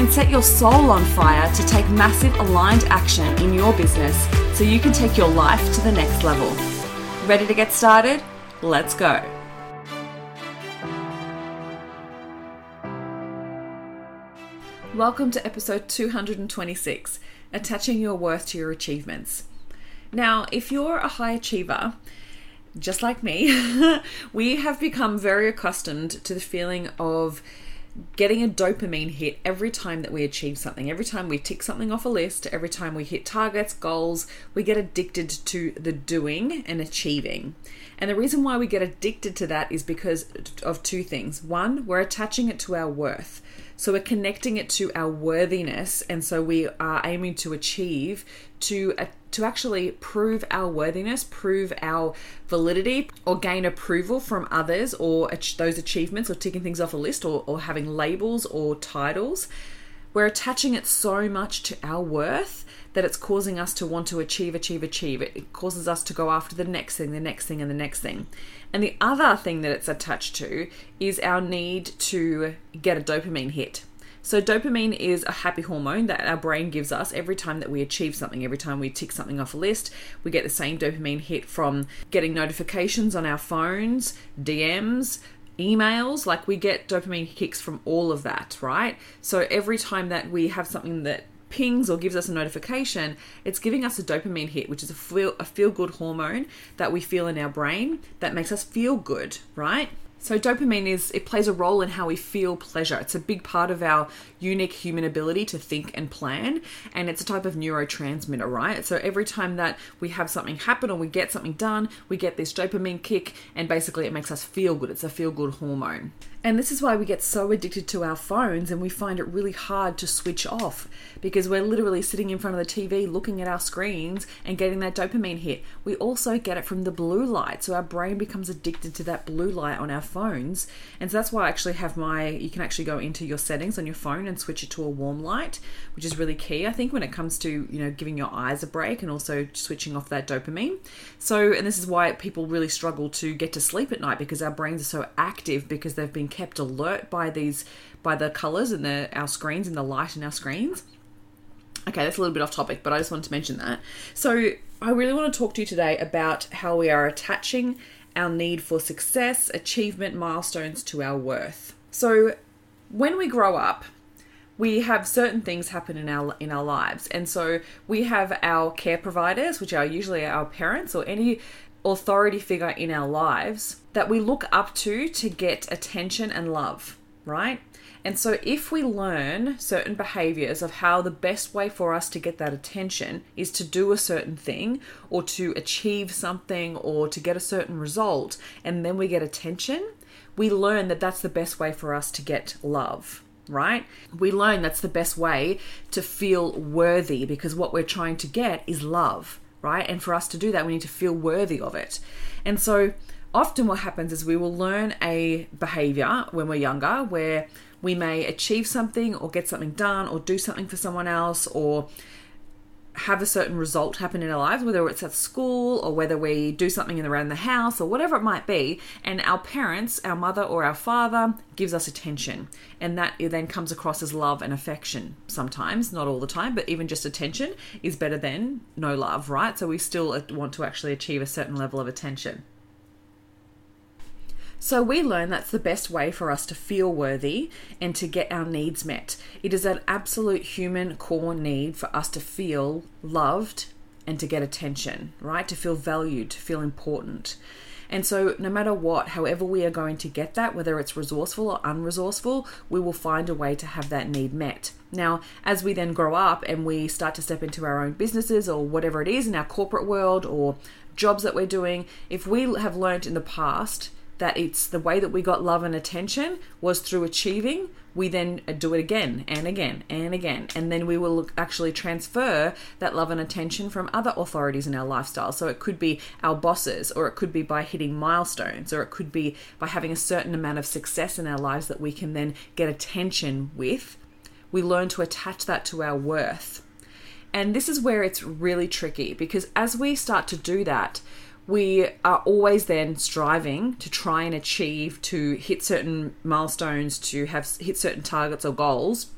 and set your soul on fire to take massive aligned action in your business so you can take your life to the next level. Ready to get started? Let's go. Welcome to episode 226 Attaching Your Worth to Your Achievements. Now, if you're a high achiever, just like me, we have become very accustomed to the feeling of getting a dopamine hit every time that we achieve something. Every time we tick something off a list, every time we hit targets, goals, we get addicted to the doing and achieving. And the reason why we get addicted to that is because of two things. One, we're attaching it to our worth. So we're connecting it to our worthiness, and so we are aiming to achieve to uh, to actually prove our worthiness, prove our validity, or gain approval from others, or ach- those achievements, or ticking things off a list, or, or having labels or titles. We're attaching it so much to our worth that it's causing us to want to achieve, achieve, achieve. It causes us to go after the next thing, the next thing, and the next thing. And the other thing that it's attached to is our need to get a dopamine hit. So, dopamine is a happy hormone that our brain gives us every time that we achieve something. Every time we tick something off a list, we get the same dopamine hit from getting notifications on our phones, DMs, emails. Like, we get dopamine kicks from all of that, right? So, every time that we have something that pings or gives us a notification, it's giving us a dopamine hit, which is a feel a feel good hormone that we feel in our brain that makes us feel good, right? So dopamine is it plays a role in how we feel pleasure. It's a big part of our unique human ability to think and plan, and it's a type of neurotransmitter, right? So every time that we have something happen or we get something done, we get this dopamine kick, and basically it makes us feel good. It's a feel good hormone. And this is why we get so addicted to our phones and we find it really hard to switch off because we're literally sitting in front of the TV looking at our screens and getting that dopamine hit. We also get it from the blue light. So our brain becomes addicted to that blue light on our phones. And so that's why I actually have my, you can actually go into your settings on your phone and switch it to a warm light, which is really key, I think, when it comes to, you know, giving your eyes a break and also switching off that dopamine. So, and this is why people really struggle to get to sleep at night because our brains are so active because they've been kept alert by these by the colors and the our screens and the light in our screens. Okay, that's a little bit off topic, but I just wanted to mention that. So, I really want to talk to you today about how we are attaching our need for success, achievement, milestones to our worth. So, when we grow up, we have certain things happen in our in our lives and so we have our care providers which are usually our parents or any authority figure in our lives that we look up to to get attention and love right and so if we learn certain behaviors of how the best way for us to get that attention is to do a certain thing or to achieve something or to get a certain result and then we get attention we learn that that's the best way for us to get love right? We learn that's the best way to feel worthy because what we're trying to get is love, right? And for us to do that, we need to feel worthy of it. And so often what happens is we will learn a behavior when we're younger where we may achieve something or get something done or do something for someone else or have a certain result happen in our lives, whether it's at school or whether we do something around the house or whatever it might be, and our parents, our mother or our father, gives us attention, and that then comes across as love and affection. Sometimes, not all the time, but even just attention is better than no love, right? So we still want to actually achieve a certain level of attention. So we learn that's the best way for us to feel worthy and to get our needs met. It is an absolute human core need for us to feel loved and to get attention, right? To feel valued, to feel important. And so, no matter what, however we are going to get that, whether it's resourceful or unresourceful, we will find a way to have that need met. Now, as we then grow up and we start to step into our own businesses or whatever it is in our corporate world or jobs that we're doing, if we have learned in the past that it's the way that we got love and attention was through achieving. We then uh, do it again and again and again. And then we will actually transfer that love and attention from other authorities in our lifestyle. So it could be our bosses, or it could be by hitting milestones, or it could be by having a certain amount of success in our lives that we can then get attention with. We learn to attach that to our worth. And this is where it's really tricky because as we start to do that, we are always then striving to try and achieve to hit certain milestones to have hit certain targets or goals.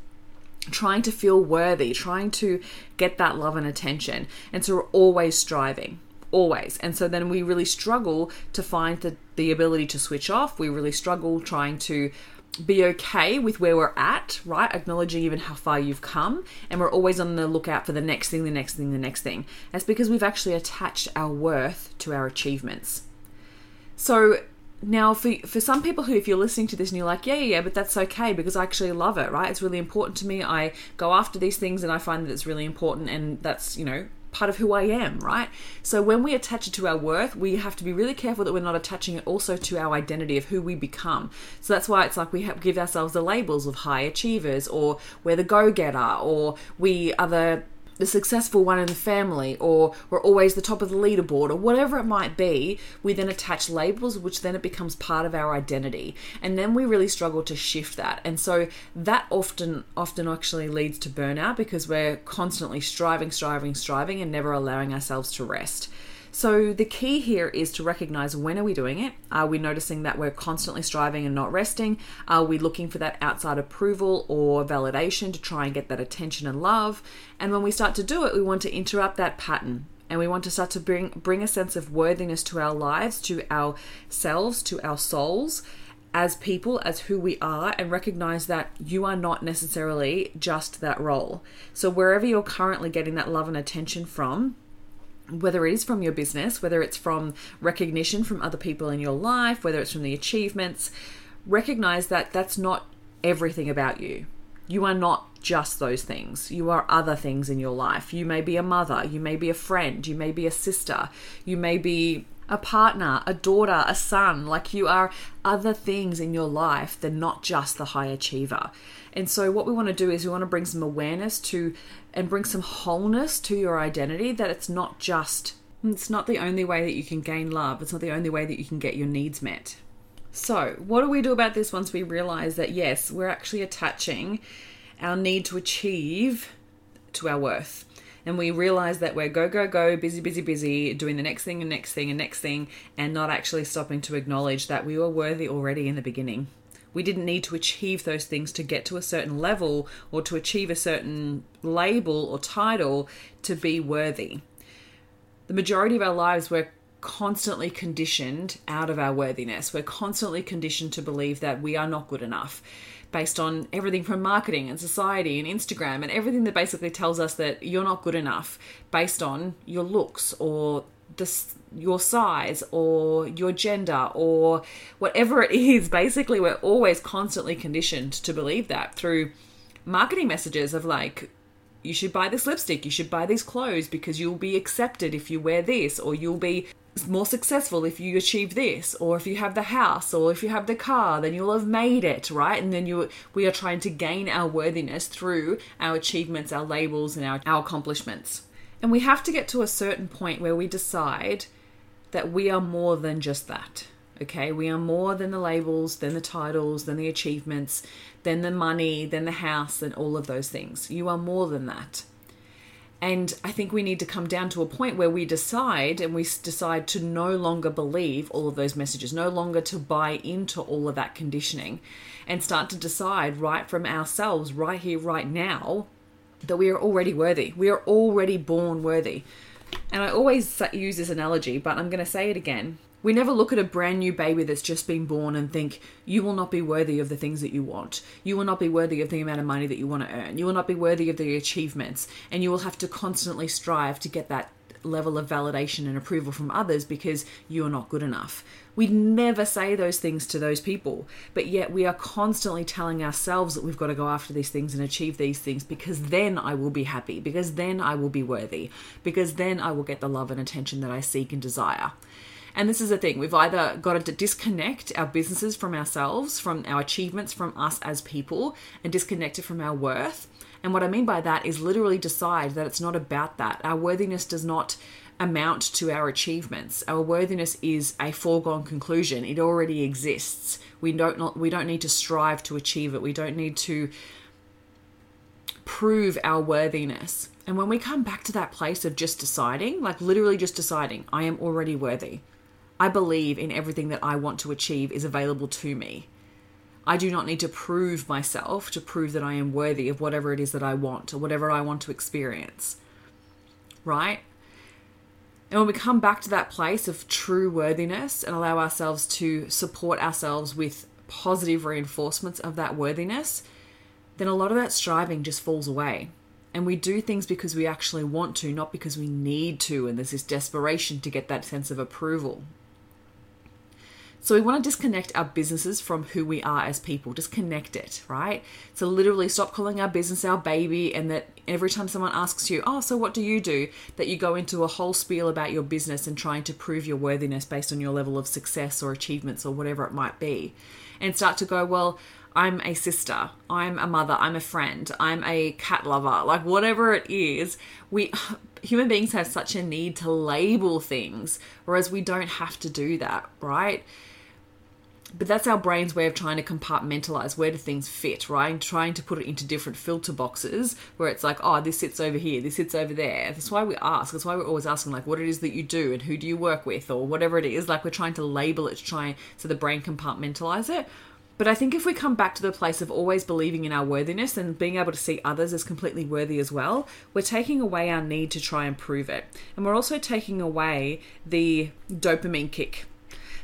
Trying to feel worthy trying to get that love and attention. And so we're always striving always. And so then we really struggle to find the, the ability to switch off. We really struggle trying to be okay with where we're at, right? Acknowledging even how far you've come. And we're always on the lookout for the next thing, the next thing, the next thing. That's because we've actually attached our worth to our achievements. So now for for some people who if you're listening to this and you're like yeah yeah yeah but that's okay because i actually love it right it's really important to me i go after these things and i find that it's really important and that's you know part of who I am, right? So when we attach it to our worth, we have to be really careful that we're not attaching it also to our identity of who we become. So that's why it's like we give ourselves the labels of high achievers or we're the go getter or we are the the successful one in the family or we're always the top of the leaderboard or whatever it might be we then attach labels which then it becomes part of our identity. And then we really struggle to shift that. And so that often often actually leads to burnout because we're constantly striving striving striving and never allowing ourselves to rest so the key here is to recognize when are we doing it? Are we noticing that we're constantly striving and not resting? Are we looking for that outside approval or validation to try and get that attention and love? And when we start to do it, we want to interrupt that pattern and we want to start to bring bring a sense of worthiness to our lives, to ourselves, to our souls as people, as who we are, and recognize that you are not necessarily just that role. So, wherever you're currently getting that love and attention from, whether it is from your business, whether it's from recognition from other people in your life, whether it's from the achievements, recognize that that's not everything about you. You are not just those things. You are other things in your life. You may be a mother, you may be a friend, you may be a sister, you may be a partner, a daughter, a son. Like you are other things in your life than not just the high achiever. And so, what we want to do is we want to bring some awareness to and bring some wholeness to your identity that it's not just, it's not the only way that you can gain love, it's not the only way that you can get your needs met. So, what do we do about this once we realize that yes, we're actually attaching our need to achieve to our worth? And we realize that we're go go go busy busy busy doing the next thing and next thing and next thing and not actually stopping to acknowledge that we were worthy already in the beginning we didn't need to achieve those things to get to a certain level or to achieve a certain label or title to be worthy. The majority of our lives, we're constantly conditioned out of our worthiness. We're constantly conditioned to believe that we are not good enough based on everything from marketing and society and Instagram and everything that basically tells us that you're not good enough based on your looks or this your size or your gender or whatever it is basically we're always constantly conditioned to believe that through marketing messages of like you should buy this lipstick you should buy these clothes because you'll be accepted if you wear this or you'll be more successful if you achieve this or if you have the house or if you have the car then you'll have made it right and then you we are trying to gain our worthiness through our achievements our labels and our, our accomplishments and we have to get to a certain point where we decide that we are more than just that. Okay, we are more than the labels, than the titles, than the achievements, than the money, than the house, than all of those things. You are more than that. And I think we need to come down to a point where we decide and we decide to no longer believe all of those messages, no longer to buy into all of that conditioning, and start to decide right from ourselves, right here, right now, that we are already worthy. We are already born worthy. And I always use this analogy, but I'm going to say it again. We never look at a brand new baby that's just been born and think, you will not be worthy of the things that you want. You will not be worthy of the amount of money that you want to earn. You will not be worthy of the achievements. And you will have to constantly strive to get that level of validation and approval from others because you're not good enough. We never say those things to those people, but yet we are constantly telling ourselves that we've got to go after these things and achieve these things because then I will be happy, because then I will be worthy, because then I will get the love and attention that I seek and desire. And this is the thing we've either got to disconnect our businesses from ourselves, from our achievements, from us as people, and disconnect it from our worth. And what I mean by that is literally decide that it's not about that. Our worthiness does not amount to our achievements. Our worthiness is a foregone conclusion. It already exists. We don't not, we don't need to strive to achieve it. We don't need to prove our worthiness. And when we come back to that place of just deciding, like literally just deciding, I am already worthy. I believe in everything that I want to achieve is available to me. I do not need to prove myself to prove that I am worthy of whatever it is that I want or whatever I want to experience. Right? And when we come back to that place of true worthiness and allow ourselves to support ourselves with positive reinforcements of that worthiness, then a lot of that striving just falls away. And we do things because we actually want to, not because we need to. And there's this desperation to get that sense of approval. So we want to disconnect our businesses from who we are as people. Disconnect it, right? So literally stop calling our business our baby and that every time someone asks you, "Oh, so what do you do?" that you go into a whole spiel about your business and trying to prove your worthiness based on your level of success or achievements or whatever it might be. And start to go, "Well, I'm a sister, I'm a mother, I'm a friend, I'm a cat lover, like whatever it is, we human beings have such a need to label things, whereas we don't have to do that, right? But that's our brain's way of trying to compartmentalize where do things fit, right? And trying to put it into different filter boxes where it's like, oh, this sits over here, this sits over there. That's why we ask. That's why we're always asking, like, what it is that you do and who do you work with or whatever it is. Like, we're trying to label it to try so the brain compartmentalize it. But I think if we come back to the place of always believing in our worthiness and being able to see others as completely worthy as well, we're taking away our need to try and prove it. And we're also taking away the dopamine kick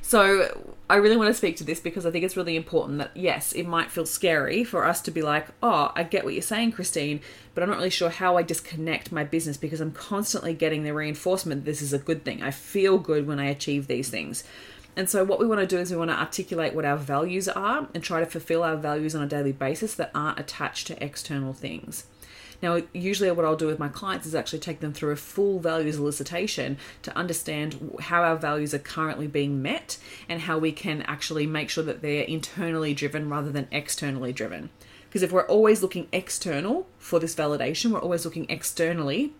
so I really want to speak to this because I think it's really important that yes, it might feel scary for us to be like, oh, I get what you're saying, Christine, but I'm not really sure how I disconnect my business because I'm constantly getting the reinforcement this is a good thing. I feel good when I achieve these things. And so, what we want to do is we want to articulate what our values are and try to fulfill our values on a daily basis that aren't attached to external things. Now, usually, what I'll do with my clients is actually take them through a full values elicitation to understand how our values are currently being met and how we can actually make sure that they're internally driven rather than externally driven. Because if we're always looking external for this validation, we're always looking externally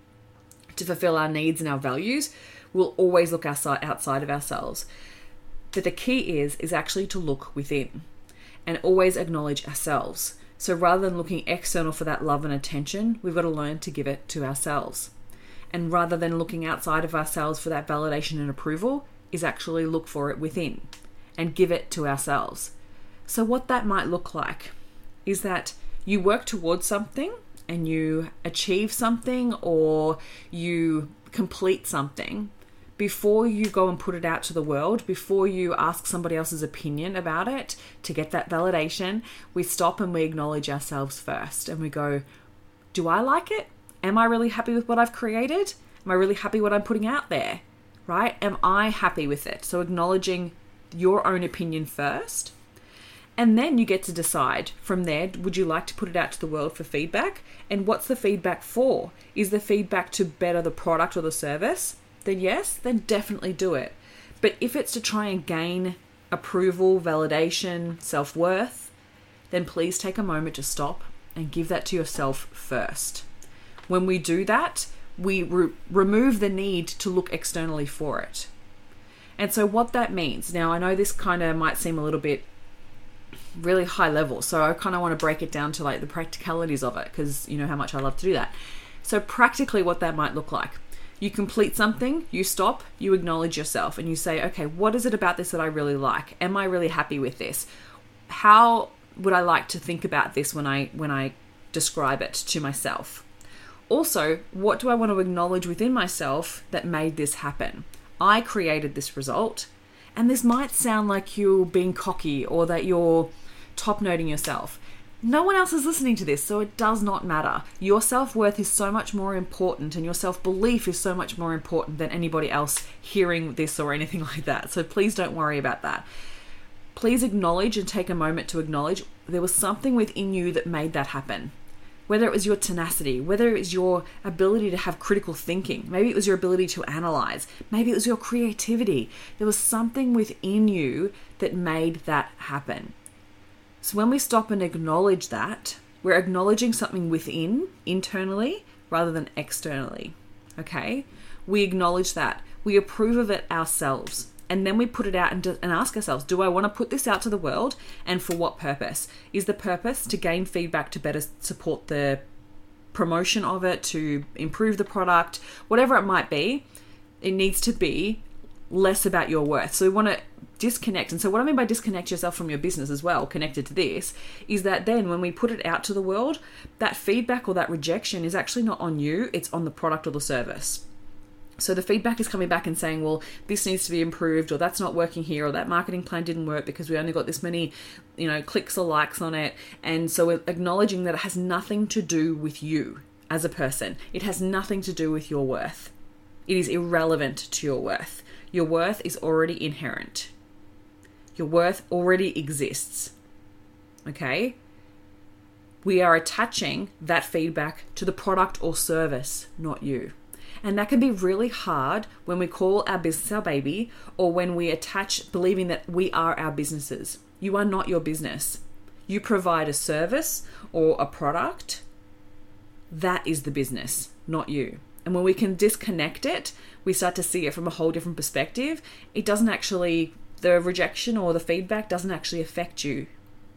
to fulfill our needs and our values, we'll always look outside of ourselves. But the key is is actually to look within and always acknowledge ourselves. So rather than looking external for that love and attention, we've got to learn to give it to ourselves. And rather than looking outside of ourselves for that validation and approval, is actually look for it within and give it to ourselves. So, what that might look like is that you work towards something and you achieve something or you complete something before you go and put it out to the world, before you ask somebody else's opinion about it to get that validation, we stop and we acknowledge ourselves first and we go, Do I like it? Am I really happy with what I've created? Am I really happy what I'm putting out there? Right? Am I happy with it? So acknowledging your own opinion first. And then you get to decide from there would you like to put it out to the world for feedback? And what's the feedback for? Is the feedback to better the product or the service? Then yes, then definitely do it. But if it's to try and gain approval, validation, self worth, then please take a moment to stop and give that to yourself first. When we do that, we re- remove the need to look externally for it. And so, what that means now, I know this kind of might seem a little bit really high level, so I kind of want to break it down to like the practicalities of it because you know how much I love to do that. So, practically, what that might look like you complete something, you stop, you acknowledge yourself, and you say, okay, what is it about this that I really like? Am I really happy with this? How would I like to think about this when I when I describe it to myself? Also, what do I want to acknowledge within myself that made this happen? I created this result, and this might sound like you're being cocky or that you're top noting yourself. No one else is listening to this, so it does not matter. Your self worth is so much more important, and your self belief is so much more important than anybody else hearing this or anything like that. So please don't worry about that. Please acknowledge and take a moment to acknowledge there was something within you that made that happen. whether it was your tenacity, whether it was your ability to have critical thinking, maybe it was your ability to analyze, maybe it was your creativity. There was something within you that made that happen. So when we stop and acknowledge that, we're acknowledging something within, internally, rather than externally. Okay? We acknowledge that. We approve of it ourselves and then we put it out and, do, and ask ourselves do i want to put this out to the world and for what purpose is the purpose to gain feedback to better support the promotion of it to improve the product whatever it might be it needs to be less about your worth so we want to disconnect and so what i mean by disconnect yourself from your business as well connected to this is that then when we put it out to the world that feedback or that rejection is actually not on you it's on the product or the service so the feedback is coming back and saying, well, this needs to be improved, or that's not working here, or that marketing plan didn't work because we only got this many, you know, clicks or likes on it. And so we're acknowledging that it has nothing to do with you as a person. It has nothing to do with your worth. It is irrelevant to your worth. Your worth is already inherent. Your worth already exists. Okay? We are attaching that feedback to the product or service, not you. And that can be really hard when we call our business our baby or when we attach believing that we are our businesses. You are not your business. You provide a service or a product. That is the business, not you. And when we can disconnect it, we start to see it from a whole different perspective. It doesn't actually, the rejection or the feedback doesn't actually affect you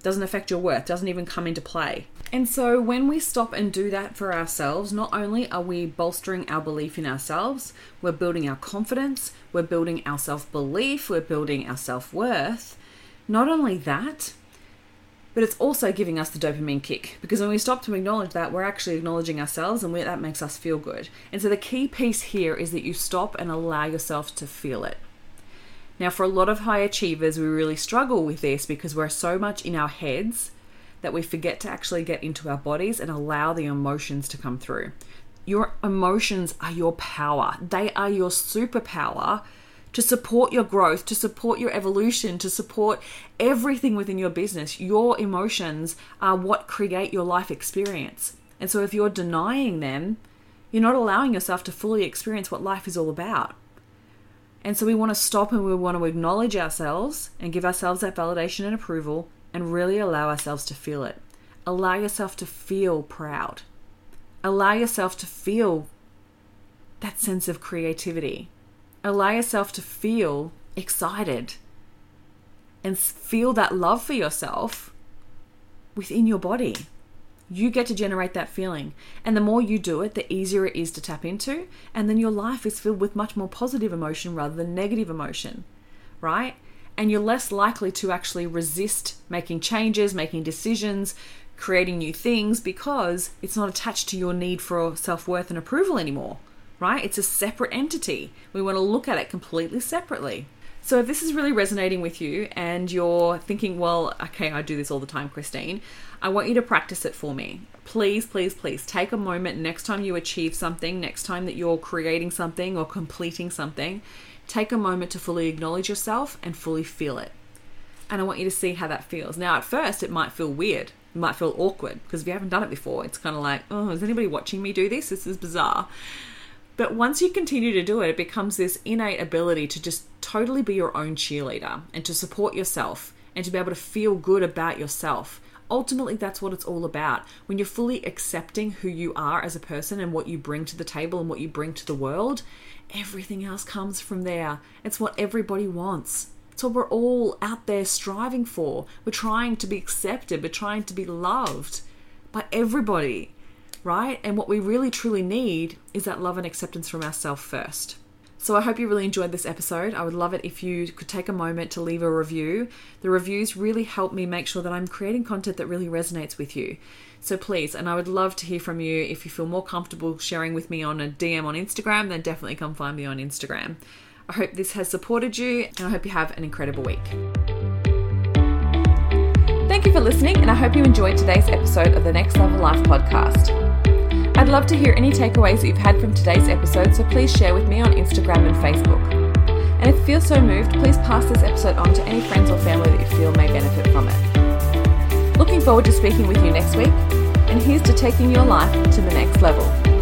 doesn't affect your worth, doesn't even come into play. And so when we stop and do that for ourselves, not only are we bolstering our belief in ourselves, we're building our confidence, we're building our self belief, we're building our self worth. Not only that, but it's also giving us the dopamine kick because when we stop to acknowledge that, we're actually acknowledging ourselves and we, that makes us feel good. And so the key piece here is that you stop and allow yourself to feel it. Now, for a lot of high achievers, we really struggle with this because we're so much in our heads that we forget to actually get into our bodies and allow the emotions to come through. Your emotions are your power, they are your superpower to support your growth, to support your evolution, to support everything within your business. Your emotions are what create your life experience. And so if you're denying them, you're not allowing yourself to fully experience what life is all about. And so we want to stop and we want to acknowledge ourselves and give ourselves that validation and approval and really allow ourselves to feel it. Allow yourself to feel proud. Allow yourself to feel that sense of creativity. Allow yourself to feel excited and feel that love for yourself within your body. You get to generate that feeling. And the more you do it, the easier it is to tap into. And then your life is filled with much more positive emotion rather than negative emotion, right? And you're less likely to actually resist making changes, making decisions, creating new things because it's not attached to your need for self worth and approval anymore, right? It's a separate entity. We want to look at it completely separately. So, if this is really resonating with you and you're thinking, well, okay, I do this all the time, Christine, I want you to practice it for me. Please, please, please take a moment next time you achieve something, next time that you're creating something or completing something, take a moment to fully acknowledge yourself and fully feel it. And I want you to see how that feels. Now, at first, it might feel weird. It might feel awkward because if you haven't done it before, it's kind of like, oh, is anybody watching me do this? This is bizarre. But once you continue to do it, it becomes this innate ability to just totally be your own cheerleader and to support yourself and to be able to feel good about yourself. Ultimately, that's what it's all about. When you're fully accepting who you are as a person and what you bring to the table and what you bring to the world, everything else comes from there. It's what everybody wants. It's what we're all out there striving for. We're trying to be accepted, we're trying to be loved by everybody right? And what we really truly need is that love and acceptance from ourselves first. So I hope you really enjoyed this episode. I would love it if you could take a moment to leave a review. The reviews really help me make sure that I'm creating content that really resonates with you. So please, and I would love to hear from you. If you feel more comfortable sharing with me on a DM on Instagram, then definitely come find me on Instagram. I hope this has supported you, and I hope you have an incredible week. Thank you for listening, and I hope you enjoyed today's episode of the Next Level Life podcast. I'd love to hear any takeaways that you've had from today's episode, so please share with me on Instagram and Facebook. And if you feel so moved, please pass this episode on to any friends or family that you feel may benefit from it. Looking forward to speaking with you next week. and here's to taking your life to the next level.